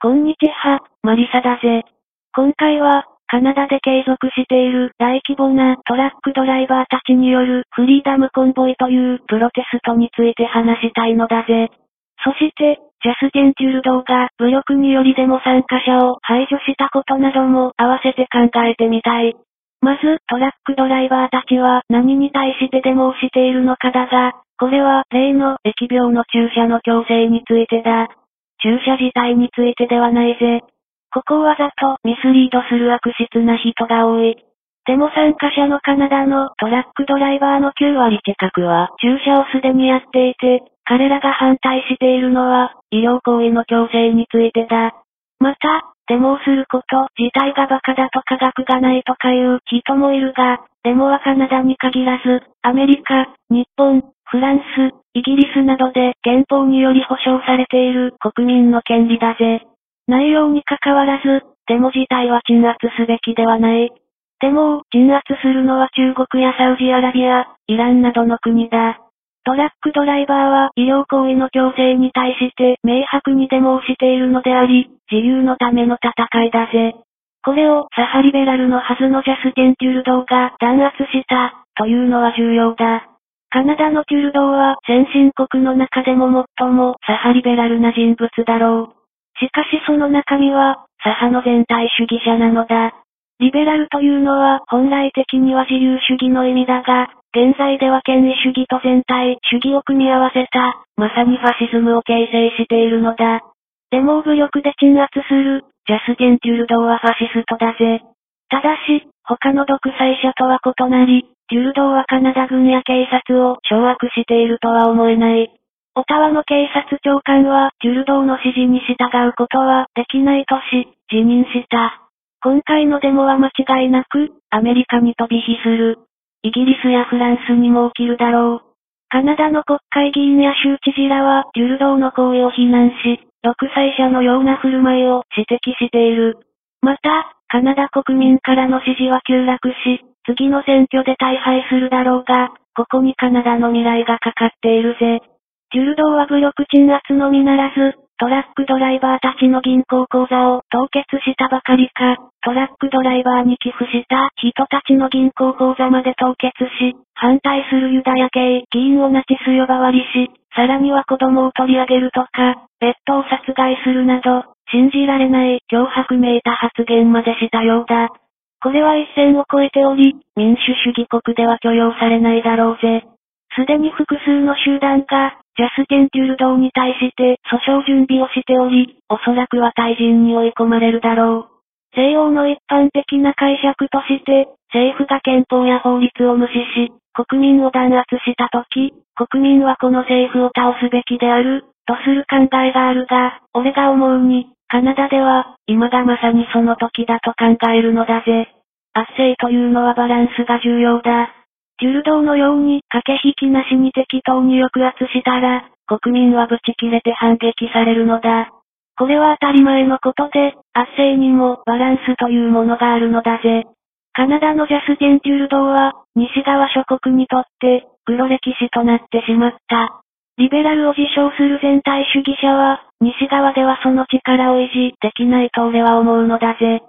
こんにちは、マリサだぜ。今回は、カナダで継続している大規模なトラックドライバーたちによるフリーダムコンボイというプロテストについて話したいのだぜ。そして、ジャスティン・テュルドーが武力によりデモ参加者を排除したことなども合わせて考えてみたい。まず、トラックドライバーたちは何に対してデモをしているのかだが、これは例の疫病の注射の強制についてだ。注射自体についてではないぜ。ここをわざとミスリードする悪質な人が多い。でも参加者のカナダのトラックドライバーの9割近くは注射をすでにやっていて、彼らが反対しているのは医療行為の強制についてだ。また、デモをすること自体がバカだと科学がないとかいう人もいるが、デモはカナダに限らず、アメリカ、日本、フランス、イギリスなどで憲法により保障されている国民の権利だぜ。内容に関わらず、デモ自体は鎮圧すべきではない。デモを鎮圧するのは中国やサウジアラビア、イランなどの国だ。トラックドライバーは医療行為の強制に対して明白にデモをしているのであり、自由のための戦いだぜ。これをサハリベラルのはずのジャスティン・テュルドーが弾圧した、というのは重要だ。カナダのテュルドーは先進国の中でも最もサハリベラルな人物だろう。しかしその中身は、左派の全体主義者なのだ。リベラルというのは本来的には自由主義の意味だが、現在では権威主義と全体主義を組み合わせた、まさにファシズムを形成しているのだ。デモを武力で鎮圧する、ジャスティン・テュルドーはファシストだぜ。ただし、他の独裁者とは異なり、テュルドーはカナダ軍や警察を掌握しているとは思えない。オタワの警察長官は、テュルドーの指示に従うことはできないとし、辞任した。今回のデモは間違いなく、アメリカに飛び火する。イギリスやフランスにも起きるだろう。カナダの国会議員や州知事らは、テュルドーの行為を非難し、独裁者のような振る舞いを指摘している。また、カナダ国民からの支持は急落し、次の選挙で大敗するだろうが、ここにカナダの未来がかかっているぜ。テュルドーは武力鎮圧のみならず、トラックドライバーたちの銀行口座を凍結したばかりか、トラックドライバーに寄付した人たちの銀行口座まで凍結し、反対するユダヤ系議員をナチス呼ばわりし、さらには子供を取り上げるとか、ペットを殺害するなど、信じられない脅迫めいた発言までしたようだ。これは一線を越えており、民主主義国では許容されないだろうぜ。すでに複数の集団が、ジャスティン・テュルドーに対して訴訟準備をしており、おそらくは退陣に追い込まれるだろう。西欧の一般的な解釈として、政府が憲法や法律を無視し、国民を弾圧したとき、国民はこの政府を倒すべきである、とする考えがあるが、俺が思うに、カナダでは、今がまさにその時だと考えるのだぜ。圧政というのはバランスが重要だ。テュルドーのように駆け引きなしに適当に抑圧したら、国民はブチ切れて反撃されるのだ。これは当たり前のことで、圧政にもバランスというものがあるのだぜ。カナダのジャスティン・テュルドーは、西側諸国にとって、黒歴史となってしまった。リベラルを自称する全体主義者は、西側ではその力を維持できないと俺は思うのだぜ。